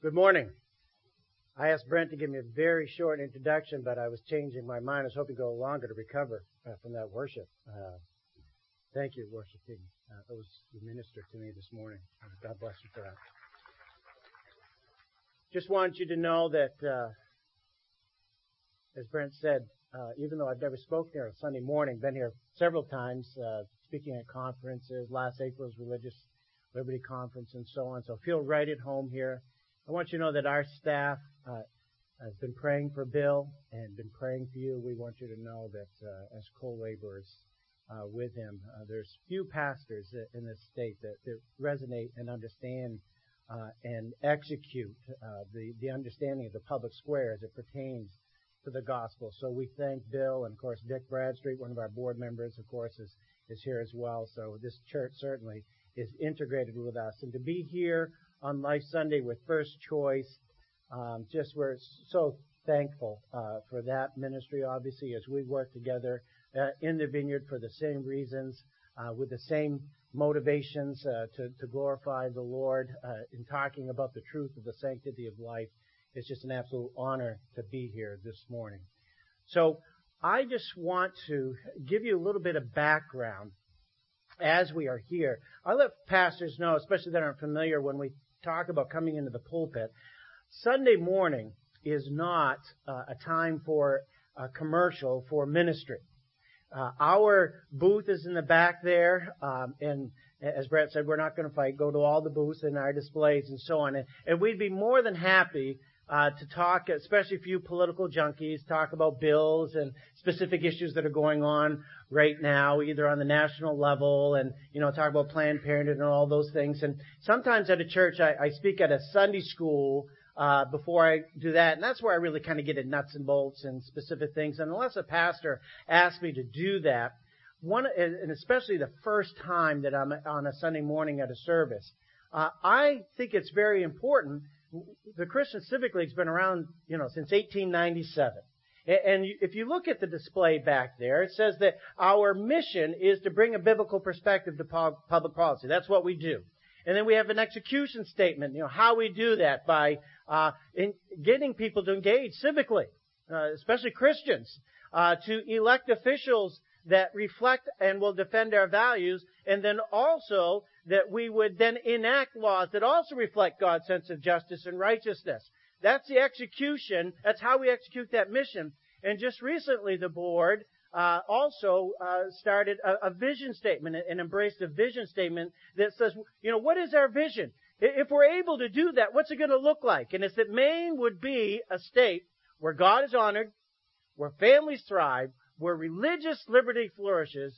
Good morning. I asked Brent to give me a very short introduction, but I was changing my mind. I was hoping to go longer to recover uh, from that worship. Uh, thank you, worship team. Uh, it was the minister to me this morning. God bless you for that. Just want you to know that, uh, as Brent said, uh, even though I've never spoken here on Sunday morning, been here several times, uh, speaking at conferences, last April's Religious Liberty Conference and so on. So feel right at home here. I want you to know that our staff uh, has been praying for Bill and been praying for you. We want you to know that uh, as co-laborers uh, with him, uh, there's few pastors in this state that, that resonate and understand uh, and execute uh, the the understanding of the public square as it pertains to the gospel. So we thank Bill and of course Dick Bradstreet, one of our board members, of course, is is here as well. So this church certainly is integrated with us, and to be here on Life Sunday with First Choice. Um, just we're so thankful uh, for that ministry, obviously, as we work together uh, in the vineyard for the same reasons, uh, with the same motivations uh, to, to, glorify the Lord uh, in talking about the truth of the sanctity of life. It's just an absolute honor to be here this morning. So I just want to give you a little bit of background as we are here. I let pastors know, especially that aren't familiar, when we talk about coming into the pulpit, Sunday morning is not uh, a time for a commercial for ministry. Uh, our booth is in the back there, um, and as Brent said, we're not going to fight. Go to all the booths and our displays and so on, and, and we'd be more than happy uh, to talk, especially for you political junkies, talk about bills and specific issues that are going on right now, either on the national level and, you know, talk about Planned Parenthood and all those things. And sometimes at a church, I, I speak at a Sunday school uh, before I do that, and that's where I really kind of get in nuts and bolts and specific things. And unless a pastor asks me to do that, one, and especially the first time that I'm on a Sunday morning at a service, uh, I think it's very important the Christian Civic League's been around, you know, since 1897. And if you look at the display back there, it says that our mission is to bring a biblical perspective to public policy. That's what we do. And then we have an execution statement, you know, how we do that by uh, getting people to engage civically, uh, especially Christians, uh, to elect officials that reflect and will defend our values, and then also that we would then enact laws that also reflect God's sense of justice and righteousness. That's the execution. That's how we execute that mission. And just recently, the board uh, also uh, started a, a, vision statement and embraced a vision statement that says, you know, what is our vision? If we're able to do that, what's it going to look like? And it's that Maine would be a state where God is honored, where families thrive, where religious liberty flourishes,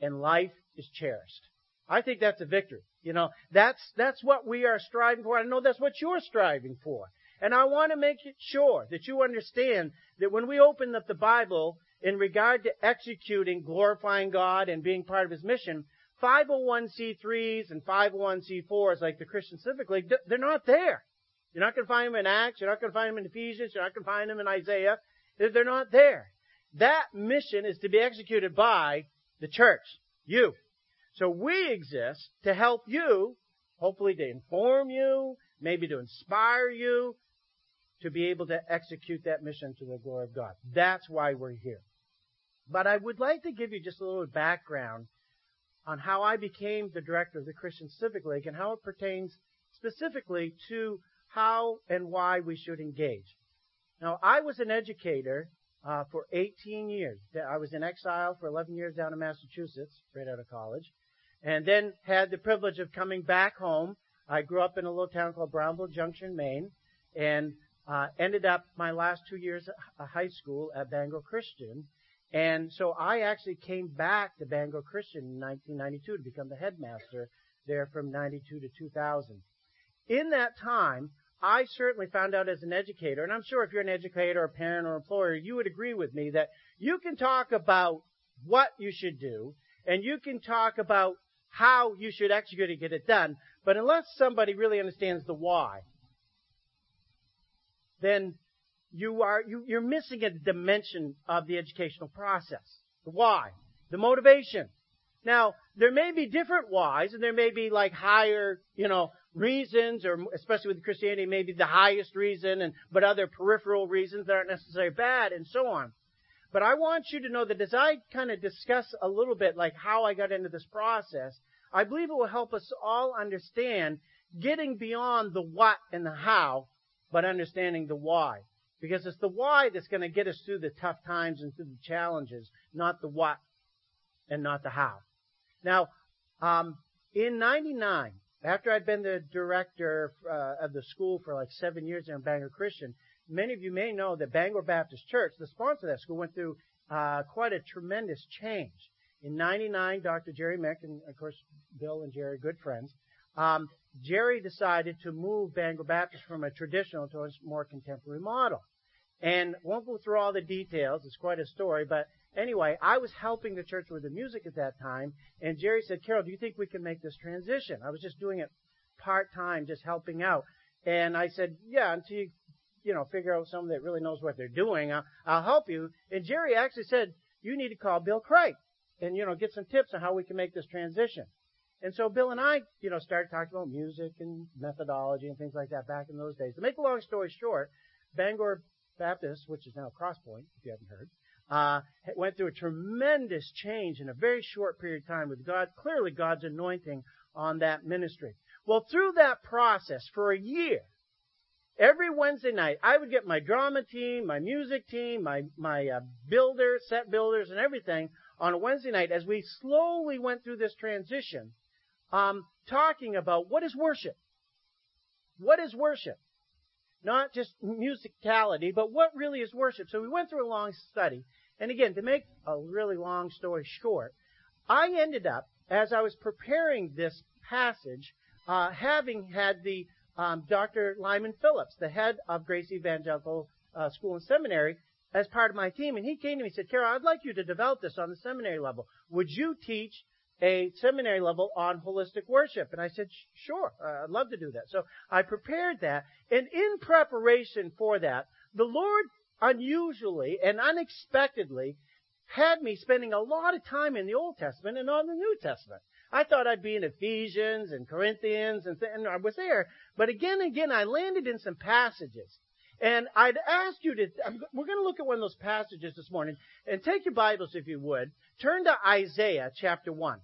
and life is cherished. I think that's a victory. You know, that's, that's what we are striving for. I know that's what you're striving for. And I want to make sure that you understand that when we open up the Bible in regard to executing, glorifying God and being part of His mission, 501c3s and 501c4s like the Christian Civic League, they're not there. You're not going to find them in Acts. You're not going to find them in Ephesians. You're not going to find them in Isaiah. They're not there. That mission is to be executed by the church. You. So we exist to help you, hopefully to inform you, maybe to inspire you to be able to execute that mission to the glory of God. That's why we're here. But I would like to give you just a little background on how I became the director of the Christian Civic League and how it pertains specifically to how and why we should engage. Now, I was an educator uh, for 18 years. I was in exile for 11 years down in Massachusetts, right out of college and then had the privilege of coming back home. I grew up in a little town called Brownville Junction, Maine, and uh, ended up my last two years of high school at Bangor Christian. And so I actually came back to Bangor Christian in 1992 to become the headmaster there from 92 to 2000. In that time, I certainly found out as an educator, and I'm sure if you're an educator, a parent, or employer, you would agree with me that you can talk about what you should do, and you can talk about how you should execute and get it done. But unless somebody really understands the why, then you are you, you're missing a dimension of the educational process. The why, the motivation. Now, there may be different whys, and there may be like higher, you know, reasons, or especially with Christianity, maybe the highest reason, and but other peripheral reasons that aren't necessarily bad, and so on. But I want you to know that as I kind of discuss a little bit like how I got into this process, I believe it will help us all understand getting beyond the what and the how, but understanding the why. Because it's the why that's going to get us through the tough times and through the challenges, not the what and not the how. Now, um, in 99, after I'd been the director uh, of the school for like seven years in Bangor Christian, many of you may know that Bangor Baptist Church, the sponsor of that school, went through uh, quite a tremendous change. In 99, Dr. Jerry Mick, and of course, Bill and Jerry, good friends, um, Jerry decided to move Bangor Baptist from a traditional to a more contemporary model. And won't go through all the details. It's quite a story. But anyway, I was helping the church with the music at that time. And Jerry said, Carroll, do you think we can make this transition? I was just doing it part time, just helping out. And I said, yeah, until you, you know, figure out someone that really knows what they're doing, I'll, I'll help you. And Jerry actually said, you need to call Bill Craig and, you know, get some tips on how we can make this transition. And so Bill and I, you know, started talking about music and methodology and things like that back in those days. To make a long story short, Bangor Baptist, which is now Crosspoint, if you haven't heard, uh, went through a tremendous change in a very short period of time with God, clearly God's anointing on that ministry. Well, through that process for a year, every Wednesday night, I would get my drama team, my music team, my, my uh, builders, set builders and everything on a Wednesday night as we slowly went through this transition, um, talking about what is worship? What is worship? not just musicality, but what really is worship. So we went through a long study. And again, to make a really long story short, I ended up, as I was preparing this passage, uh, having had the um, Dr. Lyman Phillips, the head of Grace Evangelical uh, School and Seminary, as part of my team. And he came to me and said, Carroll, I'd like you to develop this on the seminary level. Would you teach a seminary level on holistic worship. And I said, sure, uh, I'd love to do that. So I prepared that. And in preparation for that, the Lord unusually and unexpectedly had me spending a lot of time in the Old Testament and on the New Testament. I thought I'd be in Ephesians and Corinthians and, th- and I was there. But again and again, I landed in some passages. And I'd ask you to, we're going to look at one of those passages this morning. And take your Bibles, if you would. Turn to Isaiah chapter 1.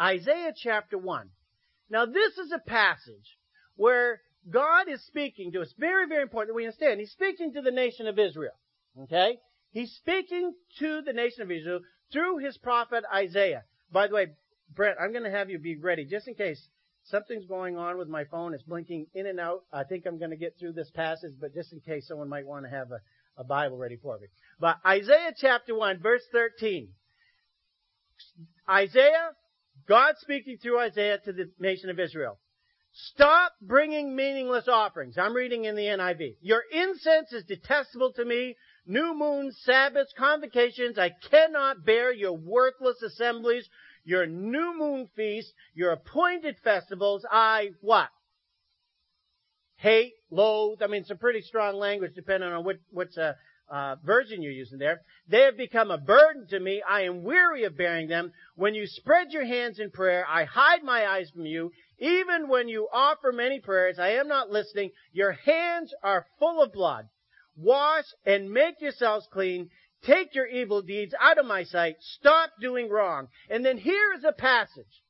Isaiah chapter 1. Now this is a passage where God is speaking to us. Very, very important that we understand. He's speaking to the nation of Israel. Okay? He's speaking to the nation of Israel through his prophet Isaiah. By the way, Brent, I'm going to have you be ready just in case something's going on with my phone. It's blinking in and out. I think I'm going to get through this passage, but just in case someone might want to have a, a Bible ready for me. But Isaiah chapter 1, verse 13. Isaiah God speaking through Isaiah to the nation of Israel. Stop bringing meaningless offerings. I'm reading in the NIV. Your incense is detestable to me. New moons, Sabbaths, convocations. I cannot bear your worthless assemblies, your new moon feasts, your appointed festivals. I what? Hate, loathe. I mean, some pretty strong language depending on what, what's a, uh, version you're using there. They have become a burden to me. I am weary of bearing them. When you spread your hands in prayer, I hide my eyes from you. Even when you offer many prayers, I am not listening. Your hands are full of blood. Wash and make yourselves clean. Take your evil deeds out of my sight. Stop doing wrong. And then here is a passage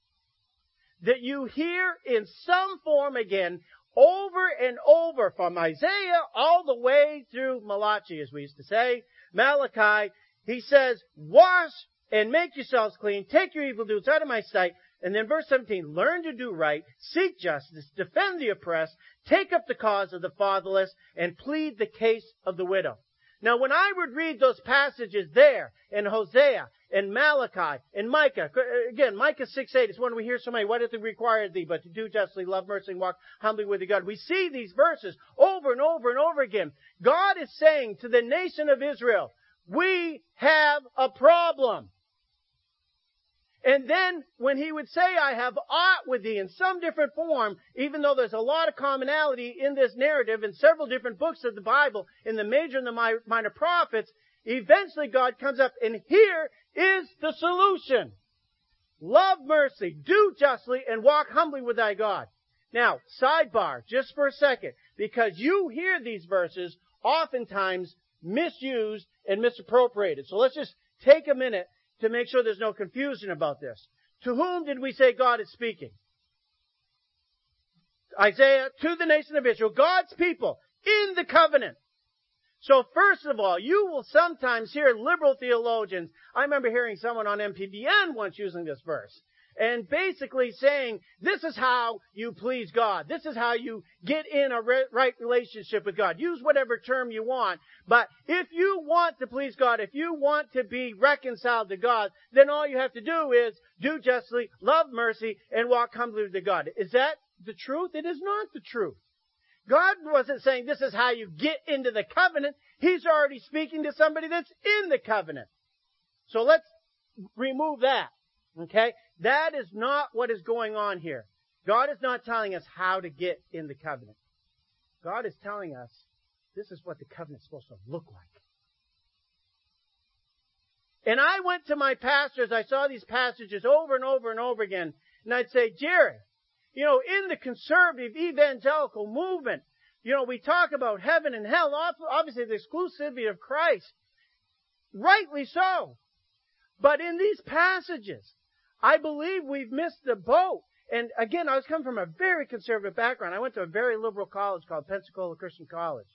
that you hear in some form again over and over from Isaiah all the way through Malachi, as we used to say, Malachi, he says, wash and make yourselves clean, take your evil deeds out of my sight, and then verse 17, learn to do right, seek justice, defend the oppressed, take up the cause of the fatherless, and plead the case of the widow. Now when I would read those passages there in Hosea and Malachi and Micah. Again, Micah 6 8 is one we hear so many. What doth it require thee but to do justly, love mercy, and walk humbly with the God? We see these verses over and over and over again. God is saying to the nation of Israel, we have a problem. And then when he would say, I have aught with thee in some different form, even though there's a lot of commonality in this narrative in several different books of the Bible, in the major and the minor prophets, eventually God comes up and here is the solution. love mercy, do justly, and walk humbly with thy God. Now, sidebar, just for a second, because you hear these verses oftentimes misused and misappropriated. So let's just take a minute to make sure there's no confusion about this. To whom did we say God is speaking? Isaiah to the nation of Israel, God's people in the covenant. So first of all, you will sometimes hear liberal theologians. I remember hearing someone on MPBN once using this verse and basically saying, this is how you please God. This is how you get in a re- right relationship with God. Use whatever term you want. But if you want to please God, if you want to be reconciled to God, then all you have to do is do justly, love mercy, and walk humbly to God. Is that the truth? It is not the truth. God wasn't saying this is how you get into the covenant. He's already speaking to somebody that's in the covenant. So let's remove that. Okay? That is not what is going on here. God is not telling us how to get in the covenant. God is telling us this is what the covenant is supposed to look like. And I went to my pastors, I saw these passages over and over and over again, and I'd say, Jerry, you know, in the conservative evangelical movement, you know, we talk about heaven and hell, obviously the exclusivity of Christ. Rightly so. But in these passages, I believe we've missed the boat. And again, I was coming from a very conservative background. I went to a very liberal college called Pensacola Christian College.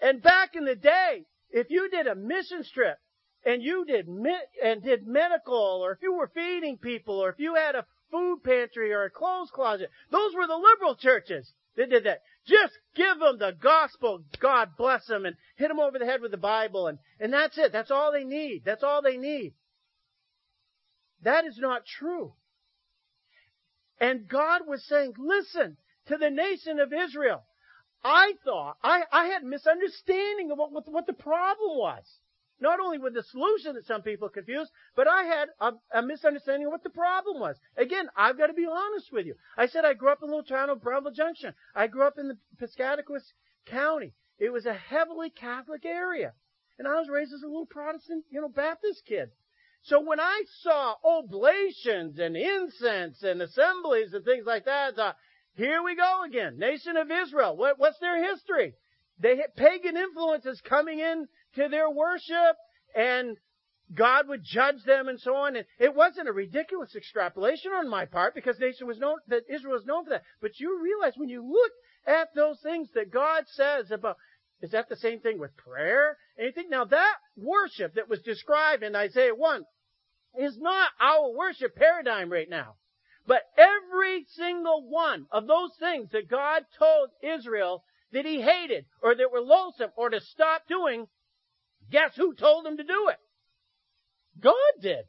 And back in the day, if you did a mission trip and you did and did medical, or if you were feeding people, or if you had a food pantry or a clothes closet, those were the liberal churches that did that. Just give them the gospel, God bless them, and hit them over the head with the Bible, and and that's it. That's all they need. That's all they need. That is not true. And God was saying, listen to the nation of Israel. I thought, I, I had misunderstanding of what, what, what the problem was. Not only with the solution that some people confused, but I had a, a, misunderstanding of what the problem was. Again, I've got to be honest with you. I said I grew up in a little town of Brownville Junction. I grew up in the Piscataquis County. It was a heavily Catholic area. And I was raised as a little Protestant, you know, Baptist kid. So when I saw oblations and incense and assemblies and things like that, I thought, here we go again. Nation of Israel. What, what's their history? They had pagan influences coming in to their worship and God would judge them and so on. And it wasn't a ridiculous extrapolation on my part because nation was known, that Israel was known for that. But you realize when you look at those things that God says about is that the same thing with prayer? Anything? Now that worship that was described in Isaiah 1 is not our worship paradigm right now. But every single one of those things that God told Israel that he hated or that were loathsome or to stop doing, guess who told him to do it? God did.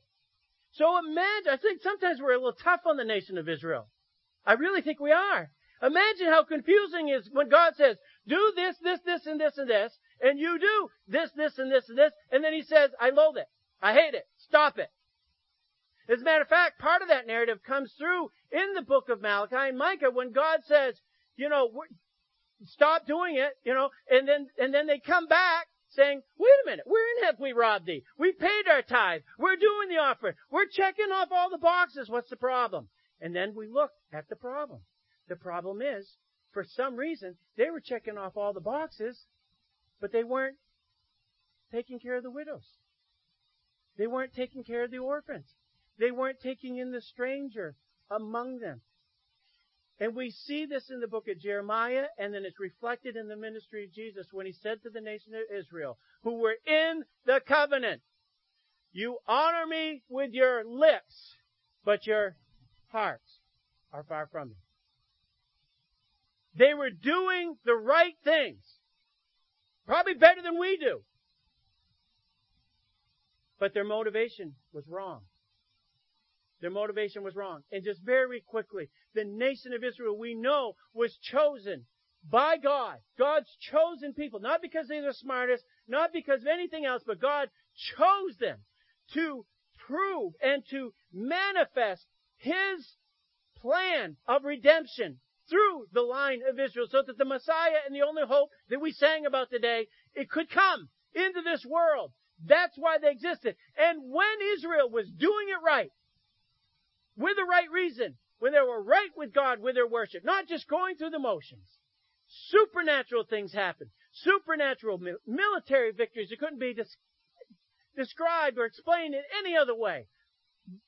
So imagine, I think sometimes we're a little tough on the nation of Israel. I really think we are. Imagine how confusing it is when God says, do this, this, this, and this, and this, and you do this, this, and this, and this, and then he says, I loathe it. I hate it. Stop it. As a matter of fact, part of that narrative comes through in the book of Malachi and Micah when God says, you know, stop doing it, you know, and then, and then they come back saying, wait a minute, wherein have we robbed thee? We paid our tithe. We're doing the offering. We're checking off all the boxes. What's the problem? And then we look at the problem. The problem is, for some reason, they were checking off all the boxes, but they weren't taking care of the widows. They weren't taking care of the orphans. They weren't taking in the stranger among them. And we see this in the book of Jeremiah, and then it's reflected in the ministry of Jesus when he said to the nation of Israel, who were in the covenant, You honor me with your lips, but your hearts are far from me. They were doing the right things. Probably better than we do. But their motivation was wrong. Their motivation was wrong. And just very quickly, the nation of Israel, we know, was chosen by God. God's chosen people. Not because they're the smartest, not because of anything else, but God chose them to prove and to manifest His plan of redemption through the line of Israel so that the Messiah and the only hope that we sang about today, it could come into this world. That's why they existed. And when Israel was doing it right, with the right reason, when they were right with God with their worship, not just going through the motions, supernatural things happened. Supernatural military victories that couldn't be described or explained in any other way.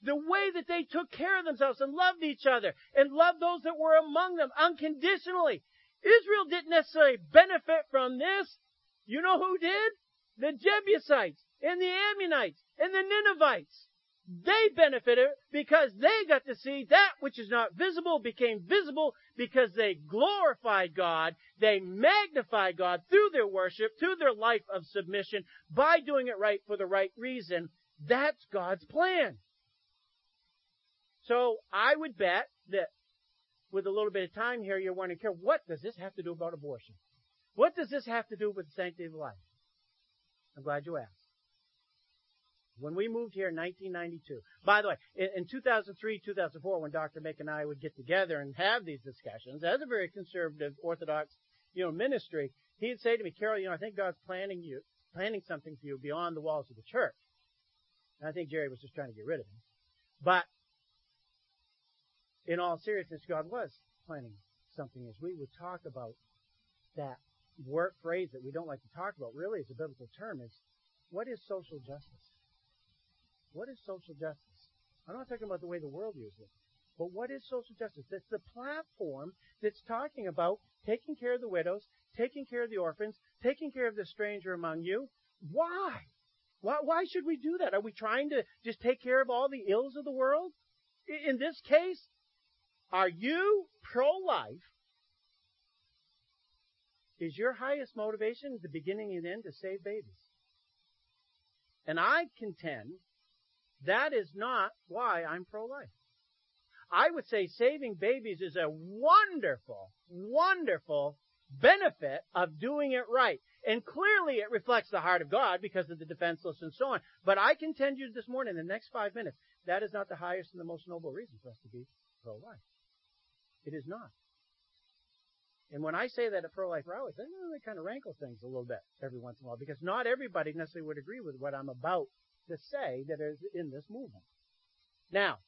The way that they took care of themselves and loved each other and loved those that were among them unconditionally. Israel didn't necessarily benefit from this. You know who did? The Jebusites and the Ammonites and the Ninevites. They benefited because they got to see that which is not visible became visible because they glorified God. They magnified God through their worship, through their life of submission by doing it right for the right reason. That's God's plan. So I would bet that with a little bit of time here, you're wondering, Carroll, what does this have to do about abortion? What does this have to do with the sanctity of life? I'm glad you asked. When we moved here in 1992, by the way, in, in 2003, 2004, when Dr. Mick and I would get together and have these discussions, as a very conservative, orthodox, you know, ministry, he'd say to me, Carroll, you know, I think God's planning you, planning something for you beyond the walls of the church. And I think Jerry was just trying to get rid of him. But in all seriousness, God was planning something as we would talk about that word phrase that we don't like to talk about really is a biblical term is what is social justice? What is social justice? I'm not talking about the way the world uses it. But what is social justice? That's the platform that's talking about taking care of the widows, taking care of the orphans, taking care of the stranger among you. Why? Why, why should we do that? Are we trying to just take care of all the ills of the world? In this case, are you pro-life? Is your highest motivation the beginning and end to save babies? And I contend that is not why I'm pro-life. I would say saving babies is a wonderful, wonderful benefit of doing it right. And clearly it reflects the heart of God because of the defenseless and so on. But I contend you this morning, in the next five minutes, that is not the highest and the most noble reason for us to be pro-life. It is not. And when I say that at pro-life rallies, that really kind of rankle things a little bit every once in a while because not everybody necessarily would agree with what I'm about to say that is in this movement. Now,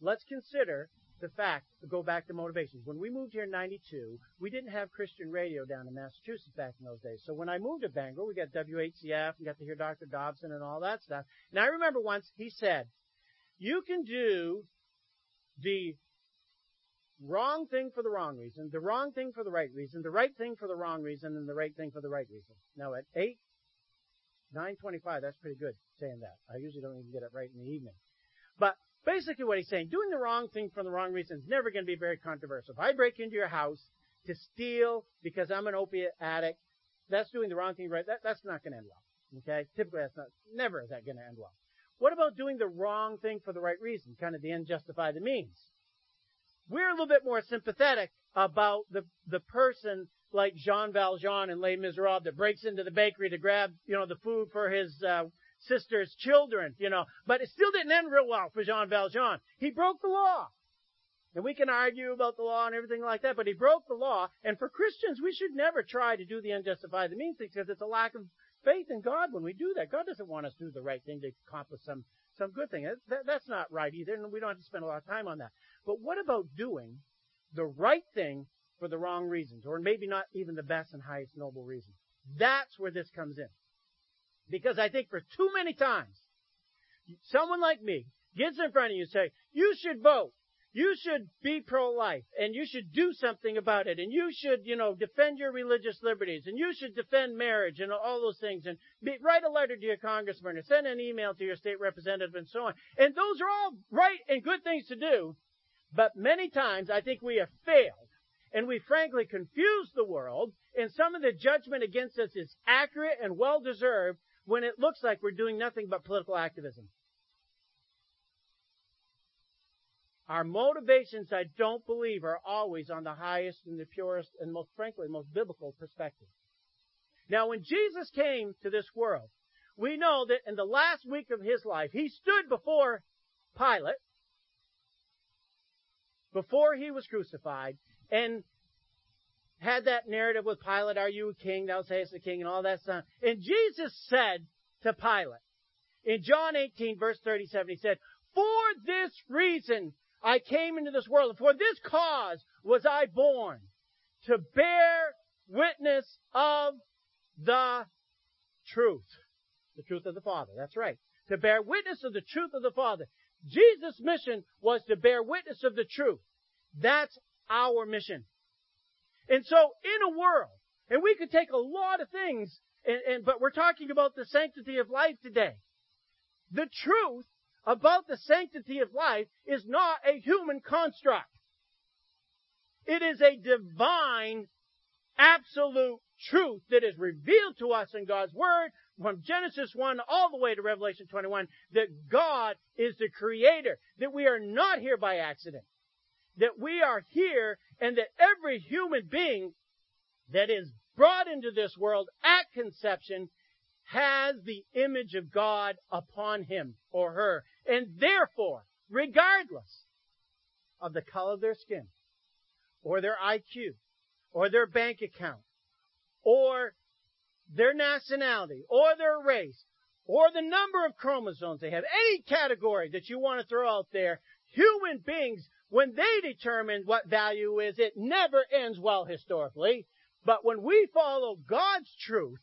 let's consider the fact, go back to motivations. When we moved here in 92, we didn't have Christian radio down in Massachusetts back in those days. So when I moved to Bangor, we got WHCF and got to hear Dr. Dobson and all that stuff. And I remember once he said, you can do the wrong thing for the wrong reason, the wrong thing for the right reason, the right thing for the wrong reason, and the right thing for the right reason. Now at 8, 925, that's pretty good saying that. I usually don't even get it right in the evening. But basically what he's saying, doing the wrong thing for the wrong reason is never going to be very controversial. If I break into your house to steal because I'm an opiate addict, that's doing the wrong thing right. That, that's not going to end well. Okay? Typically that's not, never is that going to end well. What about doing the wrong thing for the right reason? Kind of the end justify the means. We're a little bit more sympathetic about the, the person like Jean Valjean in Les Miserables that breaks into the bakery to grab, you know, the food for his, uh, sister's children, you know. But it still didn't end real well for Jean Valjean. He broke the law. And we can argue about the law and everything like that, but he broke the law. And for Christians, we should never try to do the unjustified the means because it's a lack of faith in God when we do that. God doesn't want us to do the right thing to accomplish some, some good thing. That, that's not right either, and we don't have to spend a lot of time on that. But what about doing the right thing for the wrong reasons, or maybe not even the best and highest noble reason? That's where this comes in. Because I think for too many times, someone like me gets in front of you and say, you should vote. You should be pro-life and you should do something about it and you should, you know, defend your religious liberties and you should defend marriage and all those things and be, write a letter to your congressman or send an email to your state representative and so on. And those are all right and good things to do. But many times I think we have failed and we frankly confuse the world and some of the judgment against us is accurate and well deserved when it looks like we're doing nothing but political activism. Our motivations, I don't believe, are always on the highest and the purest and most frankly, most biblical perspective. Now, when Jesus came to this world, we know that in the last week of his life, he stood before Pilate before he was crucified and had that narrative with Pilate, are you a king? Thou sayest the king and all that stuff. And Jesus said to Pilate. In John 18 verse 37, he said, For this reason I came into this world, and for this cause was I born, to bear witness of the truth. The truth of the Father. That's right. To bear witness of the truth of the Father. Jesus' mission was to bear witness of the truth. That's our mission. And so in a world, and we could take a lot of things, and, and, but we're talking about the sanctity of life today. The truth about the sanctity of life is not a human construct. It is a divine, absolute truth that is revealed to us in God's Word from Genesis 1 all the way to Revelation 21 that God is the creator, that we are not here by accident, that we are here and that every human being that is brought into this world at conception has the image of God upon him or her. And therefore, regardless of the color of their skin, or their IQ, or their bank account, or their nationality, or their race, or the number of chromosomes they have, any category that you want to throw out there, human beings, when they determine what value is, it never ends well historically. But when we follow God's truth,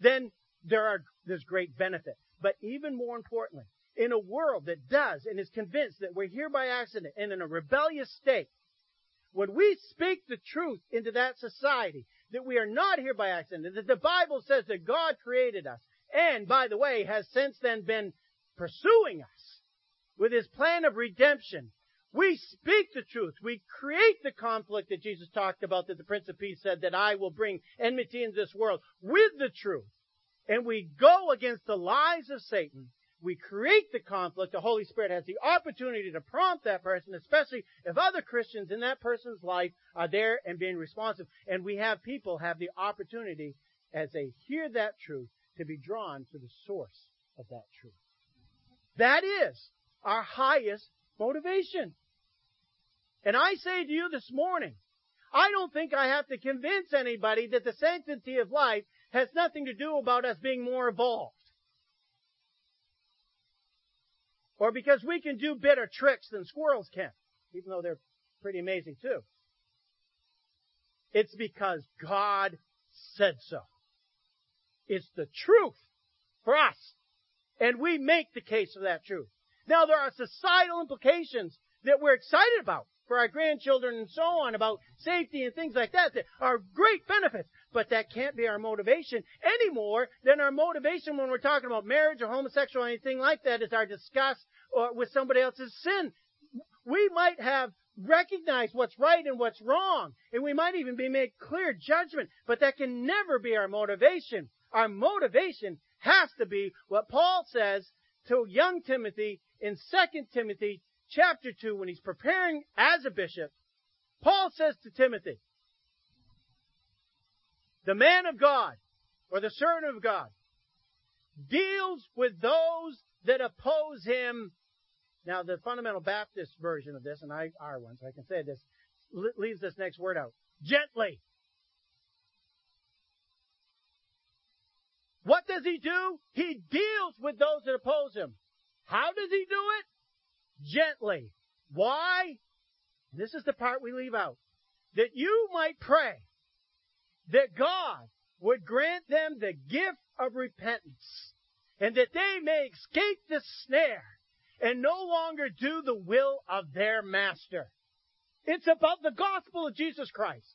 then there are, there's great benefit. But even more importantly, in a world that does and is convinced that we're here by accident and in a rebellious state, when we speak the truth into that society, that we are not here by accident, that the Bible says that God created us, and by the way, has since then been pursuing us with his plan of redemption. We speak the truth. We create the conflict that Jesus talked about that the Prince of Peace said that I will bring enmity into this world with the truth and we go against the lies of Satan, we create the conflict, the Holy Spirit has the opportunity to prompt that person, especially if other Christians in that person's life are there and being responsive. And we have people have the opportunity as they hear that truth to be drawn to the source of that truth. That is our highest motivation. And I say to you this morning, I don't think I have to convince anybody that the sanctity of life has nothing to do about us being more evolved. Or because we can do better tricks than squirrels can, even though they're pretty amazing too. It's because God said so. It's the truth for us. And we make the case for that truth. Now there are societal implications that we're excited about for our grandchildren and so on about safety and things like that that are great benefits. But that can't be our motivation any more than our motivation when we're talking about marriage or homosexual or anything like that is our disgust or with somebody else's sin. We might have recognized what's right and what's wrong, and we might even be made clear judgment, but that can never be our motivation. Our motivation has to be what Paul says to young Timothy in 2 Timothy chapter 2 when he's preparing as a bishop. Paul says to Timothy, the man of God, or the servant of God, deals with those that oppose him. Now, the fundamental Baptist version of this, and I are one, so I can say this, leaves this next word out. Gently. What does he do? He deals with those that oppose him. How does he do it? Gently. Why? This is the part we leave out. That you might pray that God would grant them the gift of repentance and that they may escape the snare and no longer do the will of their master. It's about the gospel of Jesus Christ.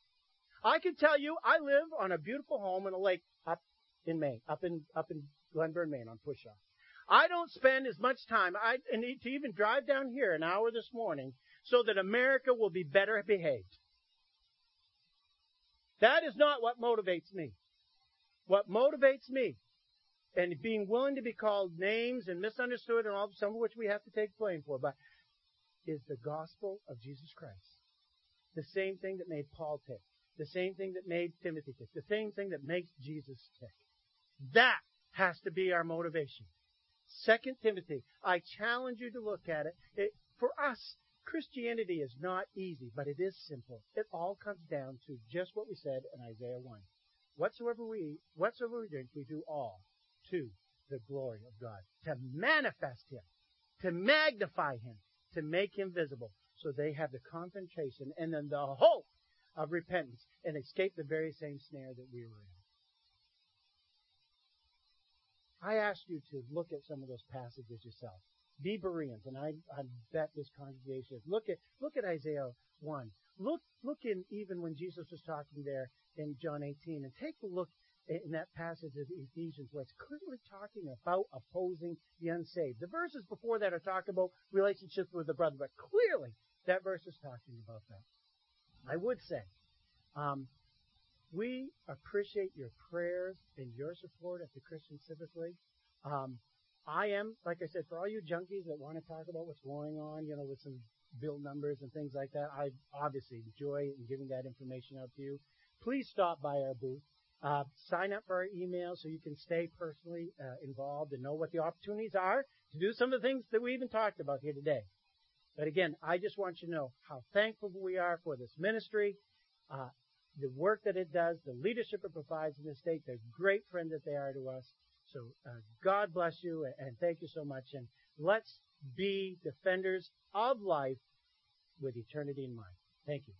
I can tell you, I live on a beautiful home in a lake up in Maine, up in, up in Glenburn, Maine on Pushaw. I don't spend as much time, I need to even drive down here an hour this morning so that America will be better behaved. That is not what motivates me. What motivates me, and being willing to be called names and misunderstood and all, some of which we have to take blame for, but is the gospel of Jesus Christ. The same thing that made Paul tick. The same thing that made Timothy tick. The same thing that makes Jesus tick. That has to be our motivation. Second Timothy, I challenge you to look at it. it for us, Christianity is not easy, but it is simple. It all comes down to just what we said in Isaiah 1. Whatsoever we eat, whatsoever we drink, we do all to the glory of God, to manifest Him, to magnify Him, to make Him visible. So they have the concentration and then the hope of repentance and escape the very same snare that we were in. I ask you to look at some of those passages yourself. Be Bereans, and I, I bet this congregation is. Look at look at Isaiah one. Look look in even when Jesus was talking there in John 18, and take a look in that passage of Ephesians where it's clearly talking about opposing the unsaved. The verses before that are talking about relationships with the brother, but clearly that verse is talking about that. I would say, um, we appreciate your prayers and your support at the Christian Civic League. Um, I am, like I said, for all you junkies that want to talk about what's going on, you know, with some bill numbers and things like that, I obviously enjoy giving that information out to you. Please stop by our booth. Uh, sign up for our email so you can stay personally uh, involved and know what the opportunities are to do some of the things that we even talked about here today. But again, I just want you to know how thankful we are for this ministry, uh, the work that it does, the leadership it provides in the state, the great friend that they are to us. So uh, God bless you and thank you so much. And let's be defenders of life with eternity in mind. Thank you.